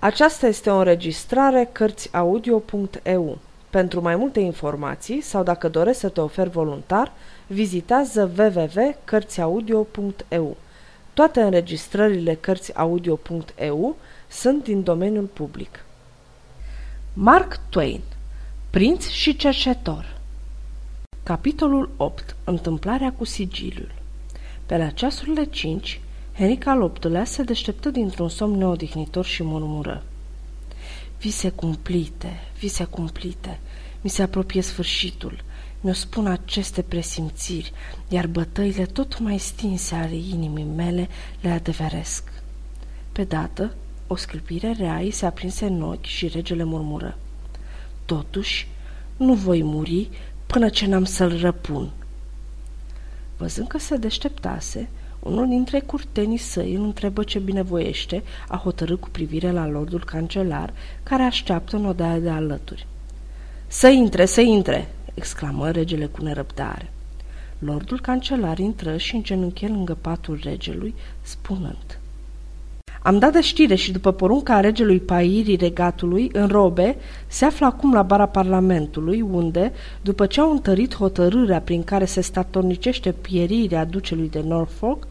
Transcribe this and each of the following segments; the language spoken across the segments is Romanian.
Aceasta este o înregistrare Cărțiaudio.eu. Pentru mai multe informații sau dacă dorești să te oferi voluntar, vizitează www.cărțiaudio.eu. Toate înregistrările Cărțiaudio.eu sunt din domeniul public. Mark Twain Prinț și cercetor Capitolul 8 Întâmplarea cu sigiliul Pe la ceasurile 5, Henrica al VIII-lea se deșteptă dintr-un somn neodihnitor și murmură. Vise cumplite, vise cumplite, mi se apropie sfârșitul, mi-o spun aceste presimțiri, iar bătăile tot mai stinse ale inimii mele le adeveresc. Pe dată, o scâlpire rea îi se aprinse în ochi și regele murmură. Totuși, nu voi muri până ce n-am să-l răpun. Văzând că se deșteptase, unul dintre curtenii săi îl întrebă ce binevoiește a hotărât cu privire la lordul cancelar, care așteaptă în odaia de alături. Să intre, să intre!" exclamă regele cu nerăbdare. Lordul cancelar intră și îngenunche lângă patul regelui, spunând Am dat de știre și după porunca regelui Pairii regatului, în robe, se află acum la bara Parlamentului, unde, după ce au întărit hotărârea prin care se statornicește pierirea ducelui de Norfolk,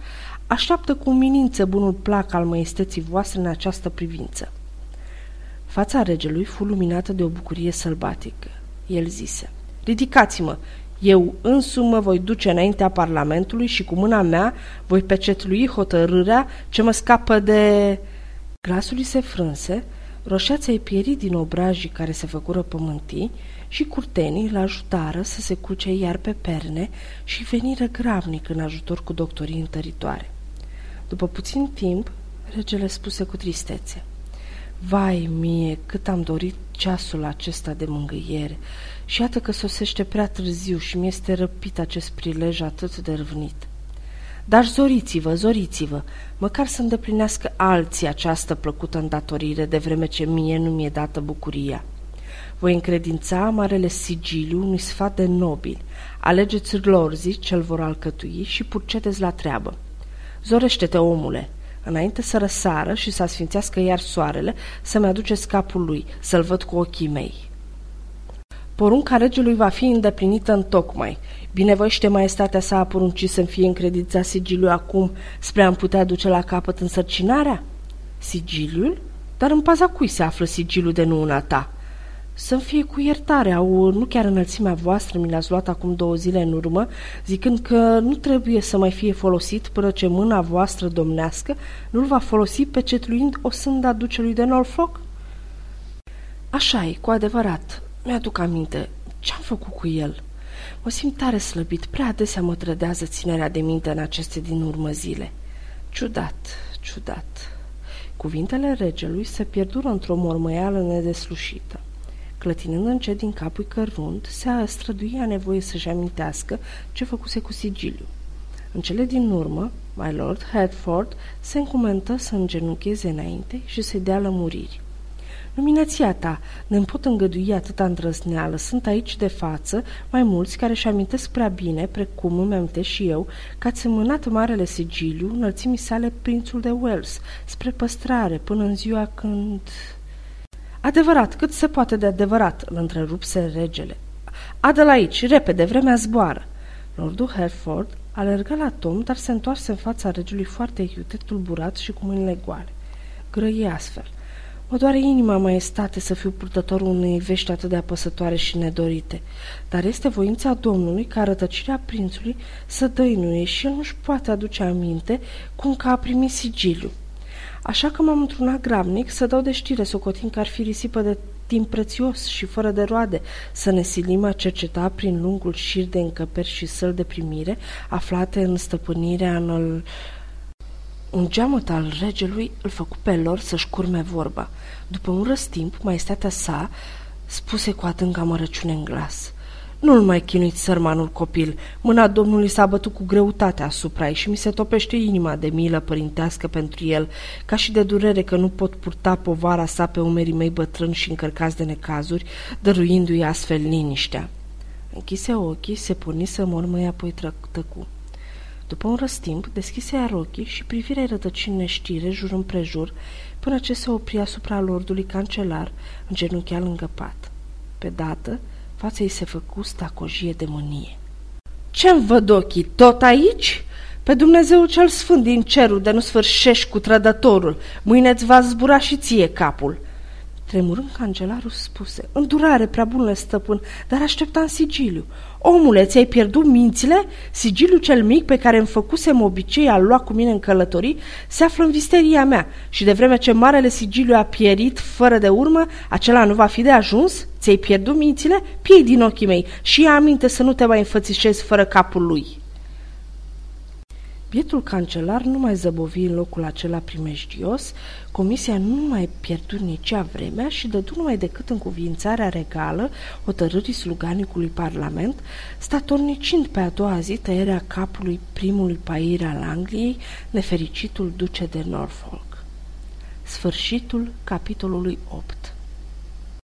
așteaptă cu minință bunul plac al măiesteții voastre în această privință. Fața regelui fu luminată de o bucurie sălbatică. El zise, ridicați-mă, eu însumi mă voi duce înaintea Parlamentului și cu mâna mea voi pecetlui hotărârea ce mă scapă de... Glasul se frânse, roșeața îi pieri din obrajii care se făcură pământii și curtenii îl ajutară să se culce iar pe perne și veniră gravnic în ajutor cu doctorii întăritoare. După puțin timp, regele spuse cu tristețe – Vai mie, cât am dorit ceasul acesta de mângâiere și iată că sosește prea târziu și mi-este răpit acest prilej atât de râvnit. Dar zoriți-vă, zoriți-vă, măcar să îndeplinească alții această plăcută îndatorire de vreme ce mie nu mi-e dată bucuria. Voi încredința marele sigiliu unui sfat de nobil. Alegeți lorzii ce-l vor alcătui și purceteți la treabă. Zorește-te, omule, înainte să răsară și să sfințească iar soarele, să-mi aduce capul lui, să-l văd cu ochii mei. Porunca regelui va fi îndeplinită în tocmai. Binevoiește maestatea sa a poruncit să-mi fie încredințat sigiliul acum spre a-mi putea duce la capăt însărcinarea? Sigiliul? Dar în paza cui se află sigiliul de nu una ta? Să-mi fie cu iertare, au nu chiar înălțimea voastră mi l-ați luat acum două zile în urmă, zicând că nu trebuie să mai fie folosit până ce mâna voastră domnească nu-l va folosi pecetluind o sânda ducelui de Norfolk? așa e, cu adevărat. Mi-aduc aminte. Ce-am făcut cu el? Mă simt tare slăbit, prea adesea mă trădează ținerea de minte în aceste din urmă zile. Ciudat, ciudat. Cuvintele regelui se pierdură într-o mormăială nedeslușită. Clătinând încet din capul cărunt, se străduia nevoie să-și amintească ce făcuse cu sigiliu. În cele din urmă, my lord Hertford se încumentă să îngenuncheze înainte și să-i dea lămuriri. Luminația ta, ne pot îngădui atâta îndrăzneală. Sunt aici de față mai mulți care își amintesc prea bine, precum îmi amintesc și eu, că ați semănat marele sigiliu înălțimii sale prințul de Wales, spre păstrare, până în ziua când... Adevărat, cât se poate de adevărat, îl întrerupse regele. Adă-l aici, repede, vremea zboară. Lordul Hereford alergă la Tom, dar se întoarse în fața regelui foarte iute, tulburat și cu mâinile goale. Grăie astfel. Mă doare inima, maestate, să fiu purtătorul unei vești atât de apăsătoare și nedorite, dar este voința Domnului ca rătăcirea prințului să dăinuie și el nu-și poate aduce aminte cum că a primit sigiliu. Așa că m-am întrunat gravnic să dau de știre, socotind că ar fi risipă de timp prețios și fără de roade, să ne silim a cerceta prin lungul șir de încăperi și săl de primire aflate în stăpânirea în un geamăt al regelui îl făcu pe lor să-și curme vorba. După un răstimp, maestatea sa spuse cu adâncă amărăciune în glas. Nu-l mai chinuiți, sărmanul copil. Mâna Domnului s-a bătut cu greutate asupra ei și mi se topește inima de milă părintească pentru el, ca și de durere că nu pot purta povara sa pe umerii mei bătrâni și încărcați de necazuri, dăruindu-i astfel liniștea. Închise ochii, se porni să mormăi, apoi tăcu. După un răstimp, deschise ea ochii și privirea rătăcini neștire jur împrejur, până ce se opri asupra lordului cancelar, îngenunchiat lângă pat. Pe dată, fața ei se făcu stacojie de mânie. Ce-mi văd ochii? Tot aici?" Pe Dumnezeu cel Sfânt din cerul de nu sfârșești cu trădătorul, mâine-ți va zbura și ție capul. Tremurând cancelarul spuse, îndurare prea bună, stăpân, dar așteptam sigiliu. Omule, ți-ai pierdut mințile? Sigiliul cel mic pe care îmi făcusem obicei a lua cu mine în călătorii se află în visteria mea și de vreme ce marele sigiliu a pierit fără de urmă, acela nu va fi de ajuns? Ți-ai pierdut mințile? Piei din ochii mei și ia aminte să nu te mai înfățișezi fără capul lui. Bietul cancelar nu mai zăbovi în locul acela primejdios, comisia nu mai pierdut nici a vremea și dădu numai decât în cuvințarea regală hotărârii sluganicului parlament, statornicind pe a doua zi tăierea capului primului pair al Angliei, nefericitul duce de Norfolk. Sfârșitul capitolului 8